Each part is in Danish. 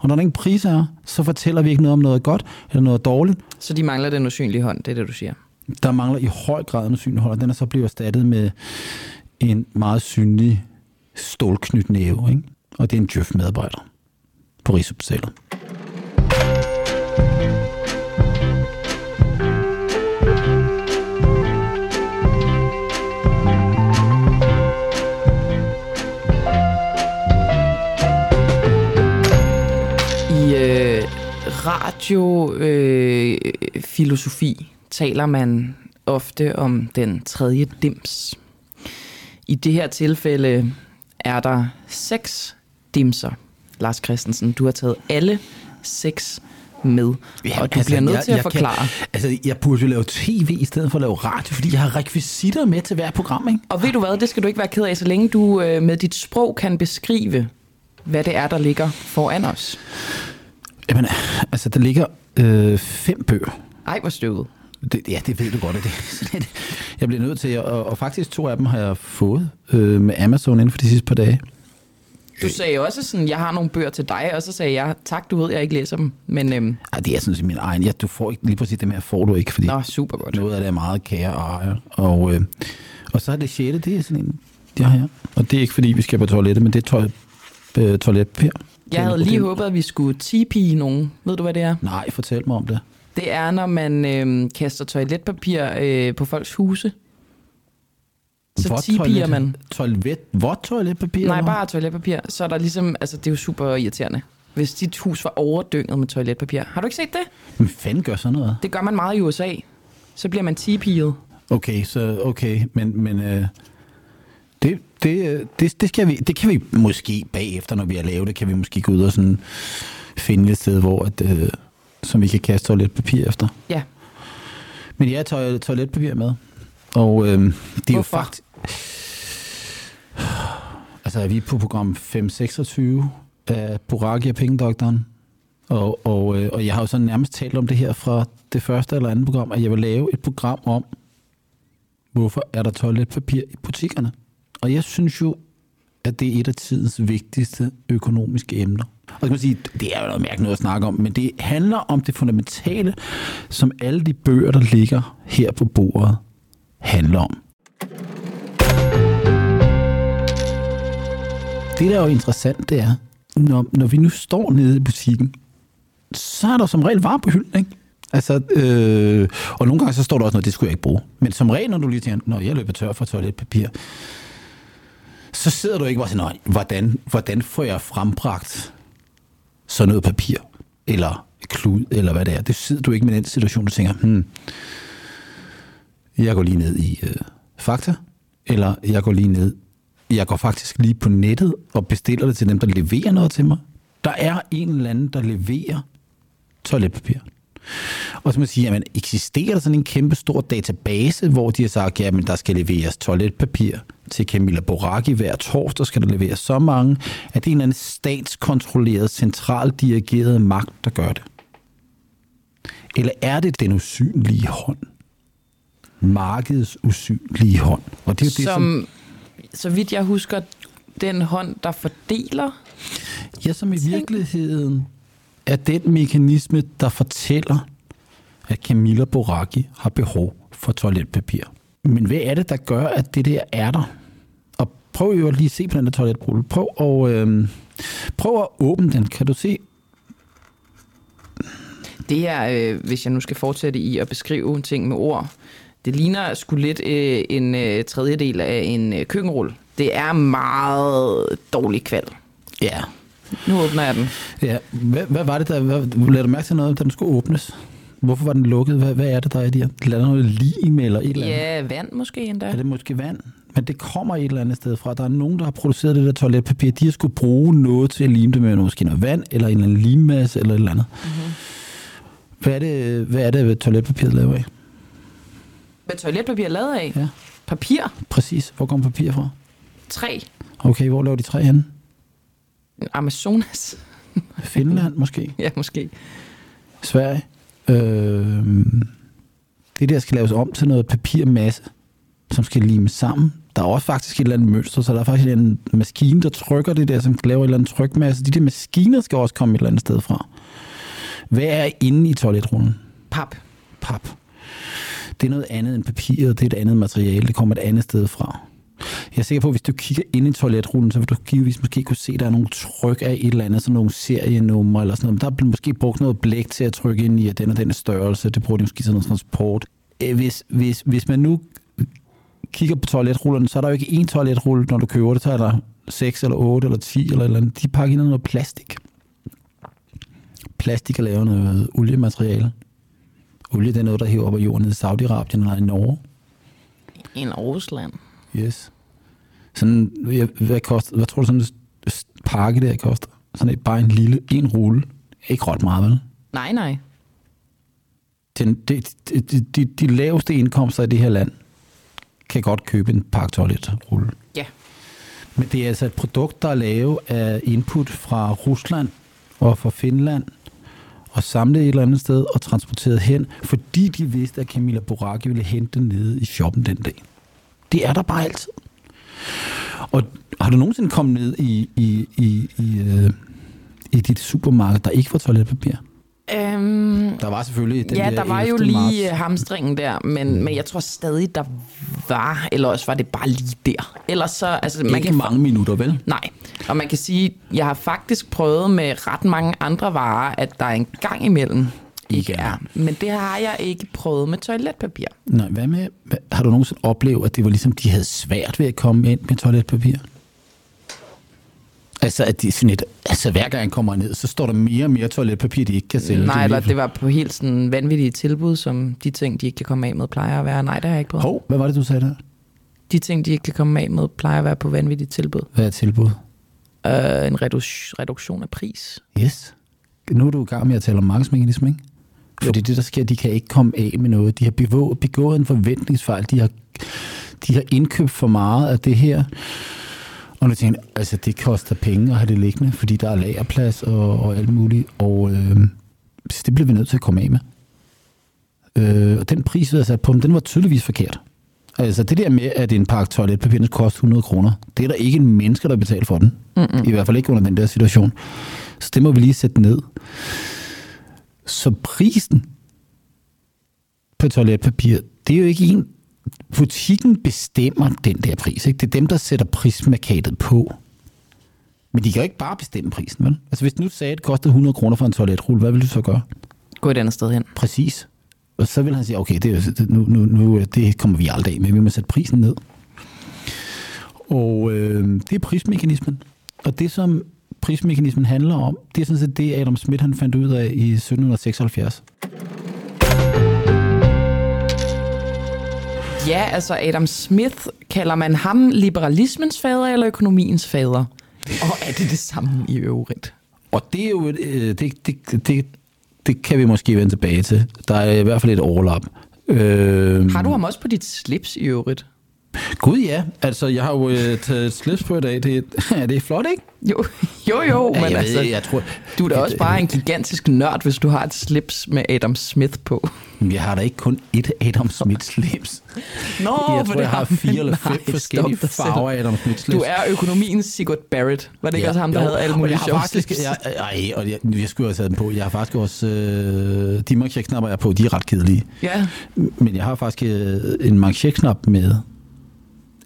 Og når der ingen priser er, så fortæller vi ikke noget om noget godt eller noget dårligt. Så de mangler den usynlige hånd, det er det, du siger. Der mangler i høj grad en usynlig hånd, og den er så blevet erstattet med en meget synlig stålknytnæve. Ikke? Og det er en Djøf-medarbejder på Rigshospitalet. Radiofilosofi øh, taler man ofte om den tredje dims. I det her tilfælde er der seks dimser. Lars Christensen, du har taget alle seks med, ja, og du altså, bliver nødt jeg, til at jeg forklare. Kan, altså, jeg burde jo lave tv i stedet for at lave radio, fordi jeg har rekvisitter med til hver program, ikke? Og ved du hvad, det skal du ikke være ked af, så længe du øh, med dit sprog kan beskrive, hvad det er, der ligger foran os. Jamen, altså, der ligger øh, fem bøger. Ej, hvor støvet. Det, ja, det ved du godt, det. Jeg bliver nødt til at, og, og faktisk to af dem har jeg fået øh, med Amazon inden for de sidste par dage. Du sagde også sådan, jeg har nogle bøger til dig, og så sagde jeg, tak, du ved, jeg ikke læser dem. Men øhm, Ej, det er sådan set min egen. Ja, du får ikke lige præcis dem her, får du ikke, fordi nå, super godt. noget af det er meget kære og ejer. Og, øh, og så er det sjette, det er sådan en, det har jeg. Og det er ikke fordi, vi skal på toilettet, men det er tøj, øh, toiletpapir. Jeg havde lige håbet, at vi skulle TP nogen. Ved du, hvad det er? Nej, fortæl mig om det. Det er, når man øhm, kaster toiletpapir øh, på folks huse. Så TP'er toilet- man. Toilet, vådt toiletpapir? Nej, bare toiletpapir. Så er der ligesom, altså det er jo super irriterende. Hvis dit hus var overdynget med toiletpapir. Har du ikke set det? Hvem fanden gør sådan noget? Det gør man meget i USA. Så bliver man TP'et. Okay, så okay, men, men øh, det, det, det, det, skal vi, det kan vi måske bagefter, når vi har lavet det, kan vi måske gå ud og sådan finde et sted, hvor at, øh, som vi kan kaste toiletpapir efter. Ja. Men jeg har toil- toiletpapir med, og øh, det er jo Hvorfor? faktisk... Altså, vi er på program 526 af Boraki og Pengedoktoren, og, og, øh, og jeg har jo sådan nærmest talt om det her fra det første eller andet program, at jeg vil lave et program om, hvorfor er der toiletpapir i butikkerne. Og jeg synes jo, at det er et af tidens vigtigste økonomiske emner. Og kan man sige, det er jo noget mærkeligt noget at snakke om, men det handler om det fundamentale, som alle de bøger, der ligger her på bordet, handler om. Det, der er jo interessant, det er, når, når vi nu står nede i butikken, så er der som regel varer på hylden, ikke? Altså, øh, og nogle gange så står der også noget, det skulle jeg ikke bruge. Men som regel, når du lige tænker, når jeg løber tør for toiletpapir, så sidder du ikke bare sådan, hvordan, hvordan får jeg frembragt sådan noget papir? Eller klud, eller hvad det er. Det sidder du ikke med den situation, du tænker, hmm, jeg går lige ned i øh, Fakta, eller jeg går lige ned, jeg går faktisk lige på nettet og bestiller det til dem, der leverer noget til mig. Der er en eller anden, der leverer toiletpapir. Og så må man sige, jamen, eksisterer der sådan en kæmpe stor database, hvor de har sagt, at der skal leveres toiletpapir til Camilla Boraki hver torsdag, skal der leveres så mange, at det er en eller anden statskontrolleret, centralt dirigeret magt, der gør det? Eller er det den usynlige hånd? Markedets usynlige hånd. Og det er jo det, som, Som, så vidt jeg husker, den hånd, der fordeler. ja, som i virkeligheden er den mekanisme, der fortæller, at Camilla Boraki har behov for toiletpapir. Men hvad er det, der gør, at det der er der? Og prøv jo lige at se på den der toiletrulle. Prøv at, øh, prøv at åbne den. Kan du se? Det er, øh, hvis jeg nu skal fortsætte i at beskrive ting med ord, det ligner sgu lidt øh, en øh, tredjedel af en øh, køkkenrulle. Det er meget dårlig kval. Ja. Nu åbner jeg den. ja. Hvad, hvad var det, der... Hvad, lad du mærke til noget, da den skulle åbnes? Hvorfor var den lukket? Hvad, hvad er det, der er i det her? Er der noget lim eller et eller andet? Ja, vand måske endda. Er det måske vand? Men det kommer et eller andet sted fra. Der er nogen, der har produceret det der toiletpapir. De har skulle bruge noget til at lime det med måske noget vand, eller en eller anden limmasse, eller et eller andet. Mm-hmm. Hvad er det, hvad er det toiletpapiret laver af? Hvad toiletpapir er lavet af? Ja. Papir. Præcis. Hvor kommer papir fra? Træ. Okay, hvor laver de træ henne? Amazonas. Finland måske? ja, måske. Sverige? Øh, det der skal laves om til noget papirmasse. som skal limes sammen. Der er også faktisk et eller andet mønster, så der er faktisk en maskine, der trykker det der, som laver et eller andet trykmasse. De der maskiner skal også komme et eller andet sted fra. Hvad er inde i toiletrullen? Pap. Pap. Det er noget andet end papiret, det er et andet materiale, det kommer et andet sted fra. Jeg er sikker på, at hvis du kigger ind i toiletrullen, så vil du givetvis måske kunne se, at der er nogle tryk af et eller andet, sådan nogle serienumre eller sådan noget. Men der er måske brugt noget blæk til at trykke ind i, at den og den er størrelse. Det bruger de måske sådan noget transport. Øh, hvis, hvis, hvis man nu kigger på toiletrullerne, så er der jo ikke én toiletrulle, når du køber det, så er der 6 eller 8 eller 10 eller et eller andet. De pakker ind i noget plastik. Plastik er lavet noget oliemateriale. Olie, det er noget, der hæver op af jorden i Saudi-Arabien eller i Norge. Eller Rusland. Yes. Sådan, ja, hvad, koster, hvad tror du sådan en pakke der koster? Sådan et, bare en lille, en rulle. Ikke ret meget, vel? Nej, nej. Den, de, de, de, de, de laveste indkomster i det her land kan godt købe en pakke toiletrulle. Ja. Men det er altså et produkt, der er lavet af input fra Rusland og fra Finland og samlet et eller andet sted og transporteret hen, fordi de vidste, at Camilla Boracchi ville hente den nede i shoppen den dag. Det er der bare altid. Og har du nogensinde kommet ned i, i, i, i, øh, i dit supermarked, der ikke var toiletpapir? Øhm, Der var selvfølgelig den ja, der der var jo 11. lige marts. marts. hamstringen der, men, men jeg tror stadig, der var, eller også var det bare lige der. Ellers så, altså, man Ikke kan mange minutter, vel? Nej, og man kan sige, jeg har faktisk prøvet med ret mange andre varer, at der en gang imellem ikke er. Men det har jeg ikke prøvet med toiletpapir. Nej, hvad med, har du nogensinde oplevet, at det var ligesom, de havde svært ved at komme ind med toiletpapir? Altså, at de sådan et, altså hver gang jeg kommer ned, så står der mere og mere toiletpapir, de ikke kan sælge. Nej, er eller det var på helt sådan vanvittige tilbud, som de ting, de ikke kan komme af med, plejer at være. Nej, det har jeg ikke prøvet. Hov, hvad var det, du sagde der? De ting, de ikke kan komme af med, plejer at være på vanvittige tilbud. Hvad er tilbud? Uh, en redu- reduktion af pris. Yes. Nu er du i gang med at tale om markedsmekanisme, ikke? Fordi det, der sker, de kan ikke komme af med noget. De har begået, begået en forventningsfejl. De har, de har indkøbt for meget af det her. Og nu tænker jeg, altså det koster penge at have det liggende, fordi der er lagerplads og, og alt muligt. Og øh, det bliver vi nødt til at komme af med. Øh, og den pris, vi havde sat på dem, den var tydeligvis forkert. Altså det der med, at en pakke toiletpapir koster 100 kroner, det er der ikke en menneske, der betaler for den. Mm-mm. I hvert fald ikke under den der situation. Så det må vi lige sætte ned. Så prisen på toiletpapir, det er jo ikke en... Butikken bestemmer den der pris. Ikke? Det er dem, der sætter prismarkedet på. Men de kan jo ikke bare bestemme prisen, vel? Altså hvis du nu sagde, at det kostede 100 kroner for en toiletrulle, hvad vil du så gøre? Gå et andet sted hen. Præcis. Og så vil han sige, okay, det, nu, nu, nu, det kommer vi aldrig af med, vi må sætte prisen ned. Og øh, det er prismekanismen. Og det, som prismekanismen handler om, det er sådan set det, Adam Smith han fandt ud af i 1776. Ja, altså Adam Smith, kalder man ham liberalismens fader eller økonomiens fader? Og er det det samme i øvrigt? Og det er jo, øh, det, det, det, det kan vi måske vende tilbage til. Der er i hvert fald et overlap. Øh, Har du ham også på dit slips i øvrigt? Gud ja, altså jeg har jo øh, taget et slips på i dag. Det, ja, det er flot, ikke? Jo, jo, jo Ja, men jeg, altså, ved, jeg tror, du er da også bare en gigantisk nørd, hvis du har et slips med Adam Smith på. Jeg har da ikke kun et Adam Smith slips. Nå, jeg tror, jeg har fire eller fem Nej, forskellige farver af Adam Smith slips. Du er økonomiens Sigurd Barrett. Var det ikke også ham, der jo. havde alle mulige sjove faktisk, jeg, ej, og jeg, jeg skulle have taget den på. Jeg har faktisk også... Øh, de manchetknapper, jeg har på, de er ret kedelige. Ja, Men jeg har faktisk øh, en manchetknap med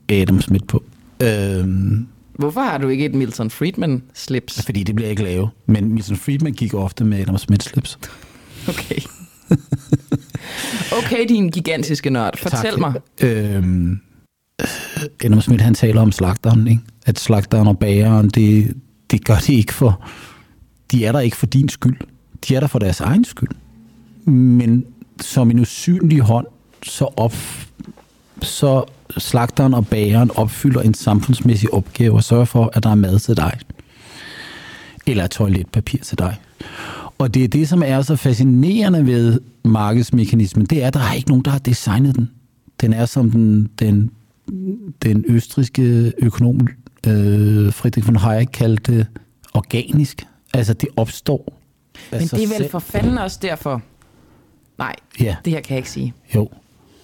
Adam Smith på. Øhm, hvorfor har du ikke et Milton Friedman slips? fordi det bliver ikke lavet. Men Milton Friedman gik ofte med Adam Smith slips. Okay. Okay, din gigantiske nørd. Fortæl Tak. mig. Øhm, øh, Adam Smith, han taler om slagteren, ikke? At slagteren og bageren, det, det gør de ikke for... De er der ikke for din skyld. De er der for deres egen skyld. Men som en usynlig hånd, så, op, så slagteren og bageren opfylder en samfundsmæssig opgave og sørger for, at der er mad til dig. Eller toiletpapir til dig. Og det er det, som er så fascinerende ved markedsmekanismen, det er, at der er ikke nogen, der har designet den. Den er som den, den, den østriske økonom øh, Friedrich von Hayek kaldte organisk. Altså det opstår Men det er vel selv. for fanden også derfor. Nej, Ja, det her kan jeg ikke sige. jo.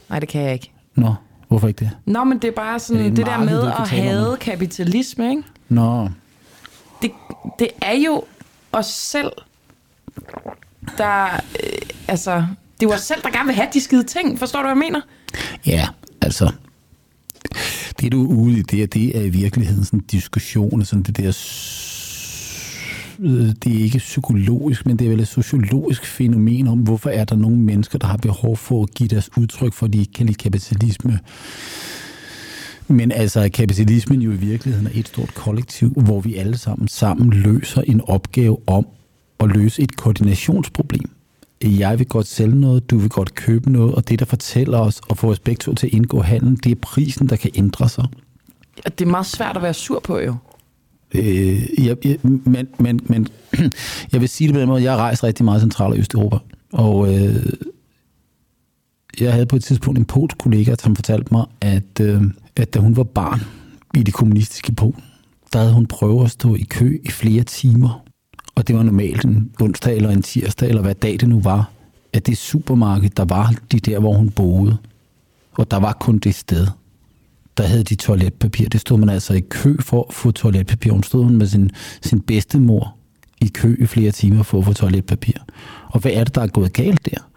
Nej, det kan jeg ikke. Nå. Hvorfor ikke det? Nå, men det er bare sådan, Er det det, et det der med at hade kapitalisme, ikke? Nå, Det, det er jo os selv, der... Øh, altså, det er jo os selv, der gerne vil have de skide ting. Forstår du, hvad jeg mener? ja, altså... Det du er ude i, det er, det er i virkeligheden sådan en diskussion, sådan det der... Øh, det er ikke psykologisk, men det er vel et sociologisk fænomen om, hvorfor er der nogle mennesker, der har behov for at give deres udtryk for, at de ikke kan lide kapitalisme. Men altså, kapitalismen jo i virkeligheden er et stort kollektiv, hvor vi alle sammen sammen løser en opgave om at løse et koordinationsproblem. Jeg vil godt sælge noget, du vil godt købe noget, og det, der fortæller os og får os begge to til at indgå handel, det er prisen, der kan ændre sig. Det er meget svært at være sur på, jo. Øh, jeg, jeg, men, men, men jeg vil sige det på den måde, jeg har rejst rigtig meget i Central- og Østeuropa, og øh, jeg havde på et tidspunkt en polsk kollega, som fortalte mig, at, øh, at da hun var barn i det kommunistiske Polen, der havde hun prøvet at stå i kø i flere timer. Og det var normalt en onsdag eller en tirsdag, eller hvad dag det nu var, at det supermarked, der var de der, hvor hun boede, og der var kun det sted, der havde de toiletpapir. Det stod man altså i kø for at få toiletpapir. Hun stod med sin, sin bedstemor i kø i flere timer for at få toiletpapir. Og hvad er det, der er gået galt der?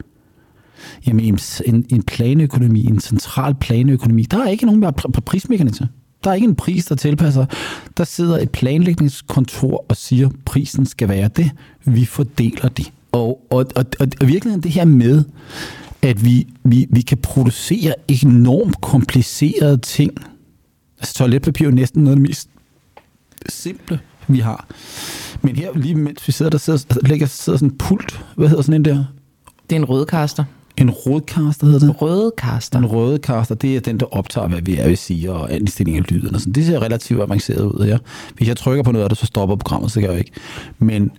Jamen en, en, planøkonomi, en central planøkonomi, der er ikke nogen pr- pr- prismekanisme. Der er ikke en pris, der tilpasser. Der sidder et planlægningskontor og siger, at prisen skal være det. Vi fordeler det. Og, og, og, og, og virkeligheden det her med, at vi, vi, vi kan producere enormt komplicerede ting. Altså toiletpapir er jo næsten noget af det mest simple, vi har. Men her, lige mens vi sidder, der sidder, der ligger, sidder sådan en pult. Hvad hedder sådan en der? Det er en rødkaster. En rådkaster hedder det. Rødkaster. Den røde kaster, det er den, der optager, hvad vi er ved sige, og indstilling af lyden. Og sådan. Det ser relativt avanceret ud. Ja. Hvis jeg trykker på noget af det, så stopper programmet, så kan jeg ikke. Men,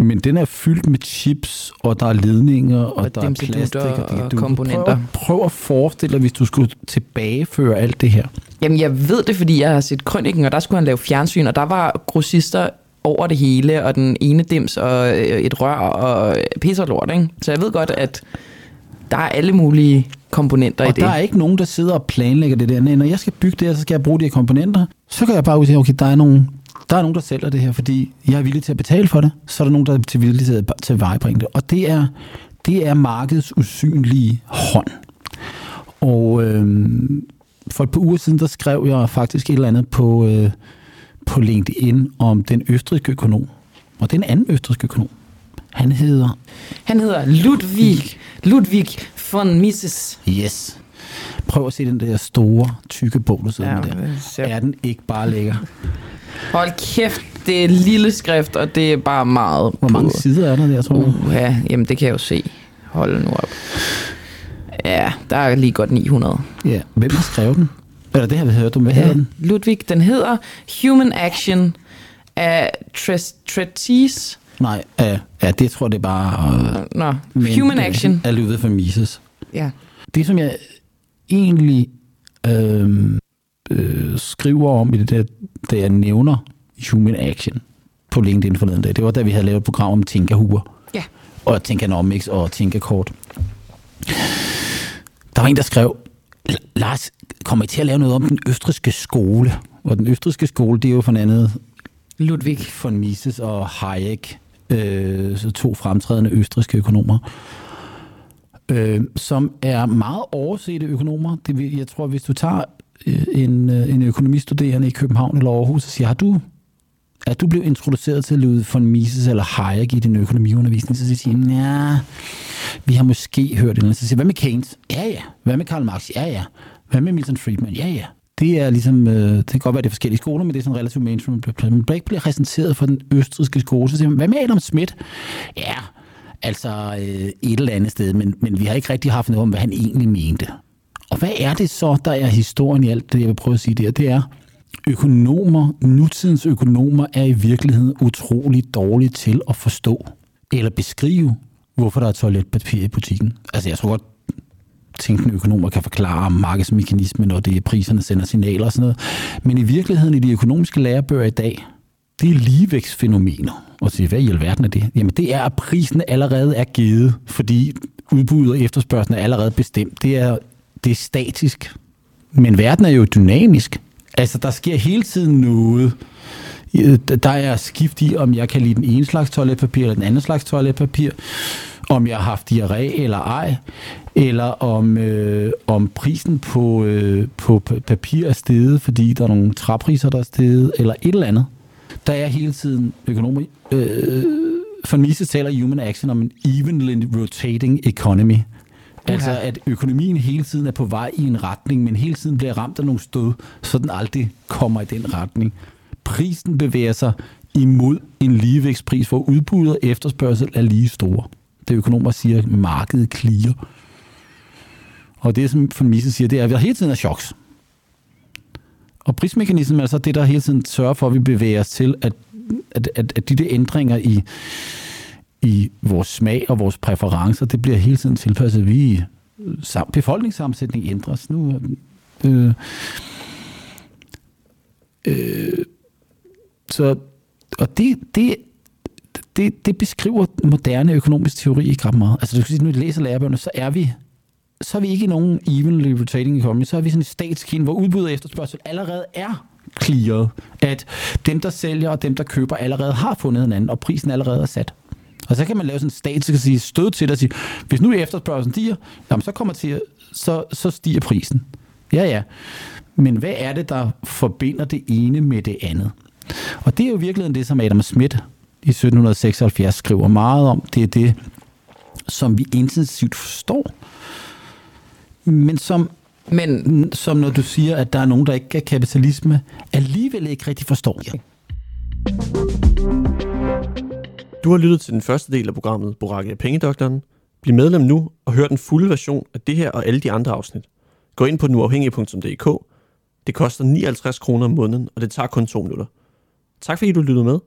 men den er fyldt med chips, og der er ledninger, og, Og der er plastik. Og, og komponenter. Prøv, prøv at forestille dig, hvis du skulle tilbageføre alt det her. Jamen, jeg ved det, fordi jeg har set krønningen, og der skulle han lave fjernsyn, og der var grossister over det hele, og den ene dims og øh, et rør og pisse og lort, ikke? Så jeg ved godt, at der er alle mulige komponenter i Og det. der er ikke nogen, der sidder og planlægger det der. Nej, når jeg skal bygge det her, så skal jeg bruge de her komponenter. Så kan jeg bare ud sige, okay, der er nogen, der er nogen, der sælger det her, fordi jeg er villig til at betale for det. Så er der nogen, der er til villig til at, til at vejbringe det. Og det er, det er markedets usynlige hånd. Og øhm, for et par uger siden, der skrev jeg faktisk et eller andet på, øh, på LinkedIn om den østrigske økonom. Og det er en anden østrigsk økonom. Han hedder Han hedder Ludwig, Ludwig von Mises. Yes. Prøv at se den der store, tykke bog, du sidder Ja, med der. Er den ikke bare lækker? Hold kæft, det er lille skrift, og det er bare meget Hvor mange sider er der der, tror du? Uh, ja, jamen det kan jeg jo se. Hold nu op. Ja, der er lige godt 900. Ja. Hvem har skrevet den? Eller det har vi hørt om. Hvad ja. den? Ludwig, den hedder Human Action af Tres- Treatise. Nej, ja, ja, det tror jeg, det er bare... Uh, Nå, Human Action. Er lydet for Mises. Ja. Det, som jeg egentlig øh, øh, skriver om i det der, da jeg nævner Human Action på LinkedIn forleden dag, det var da vi havde lavet et program om Tinkerhuer. Ja. og Tinkernomics og Tinkerkort. Der var en, der skrev, "L- Lars, kommer I til at lave noget om den østriske skole? Og den østriske skole, det er jo for andet Ludwig. von Mises og Hayek, øh, så to fremtrædende østriske økonomer, øh, som er meget oversete økonomer. Det, jeg tror, hvis du tager Øh, en, øh, en økonomistuderende i København eller Aarhus og siger, har du, er du blevet introduceret til Ludwig von Mises eller Hayek i din økonomiundervisning, så siger de, ja, vi har måske hørt det. Så siger hvad med Keynes? Ja, ja. Hvad med Karl Marx? Ja, ja. Hvad med Milton Friedman? Ja, ja. Det er ligesom, øh, det kan godt være, det er forskellige skoler, men det er sådan relativt mainstream. Man bliver ikke bliver præsenteret for den østrigske skole. Så siger man, hvad med Adam Smith? Ja, altså øh, et eller andet sted, men, men vi har ikke rigtig haft noget om, hvad han egentlig mente. Og hvad er det så, der er historien i alt det, jeg vil prøve at sige der? Det er, økonomer, nutidens økonomer, er i virkeligheden utrolig dårlige til at forstå eller beskrive, hvorfor der er toiletpapir i butikken. Altså jeg tror godt, tænkende økonomer kan forklare markedsmekanismen, når det er priserne sender signaler og sådan noget. Men i virkeligheden i de økonomiske lærebøger i dag, det er ligevækstfænomener. Og sige, hvad i alverden er det? Jamen det er, at prisen allerede er givet, fordi udbuddet og efterspørgselen er allerede bestemt. Det er det er statisk. Men verden er jo dynamisk. Altså, der sker hele tiden noget. Øh, der er skift i, om jeg kan lide den ene slags toiletpapir eller den anden slags toiletpapir. Om jeg har haft diarré eller ej. Eller om, øh, om prisen på, øh, på papir er steget, fordi der er nogle træpriser, der er steget, eller et eller andet. Der er hele tiden økonomi. Øh, øh for Mises taler Human Action om en evenly rotating economy. Altså, at økonomien hele tiden er på vej i en retning, men hele tiden bliver ramt af nogle stød, så den aldrig kommer i den retning. Prisen bevæger sig imod en ligevægtspris, hvor udbud og efterspørgsel er lige store. Det økonomer siger, at markedet kliger. Og det, som von Mises siger, det er, at vi hele tiden er choks. Og prismekanismen er så det, der hele tiden sørger for, at vi bevæger os til, at, at, at, at de der ændringer i i vores smag og vores præferencer, det bliver hele tiden tilpasset. Vi øh, befolkningssammensætning ændres nu. Øh, øh, så, og det, det, det, det beskriver moderne økonomisk teori ikke ret meget. Altså du kan sige, når du læser lærebøgerne, så er vi så er vi ikke i nogen evenly rotating economy, så er vi sådan en statskin, hvor udbud og efterspørgsel allerede er clearet. At dem, der sælger og dem, der køber, allerede har fundet hinanden, og prisen allerede er sat. Og så kan man lave sådan en stat, så kan sige, stød til at sige, hvis nu efterspørgselen stiger, jamen så kommer til, så, så stiger prisen. Ja, ja. Men hvad er det, der forbinder det ene med det andet? Og det er jo virkelig det, som Adam Smith i 1776 skriver meget om. Det er det, som vi intensivt forstår, men som, men, som når du siger, at der er nogen, der ikke er kapitalisme, alligevel ikke rigtig forstår. Ja. Du har lyttet til den første del af programmet Boracke af Pengedoktoren. Bliv medlem nu og hør den fulde version af det her og alle de andre afsnit. Gå ind på nuafhængig.dk. Det koster 59 kroner om måneden, og det tager kun to minutter. Tak fordi du lyttede med.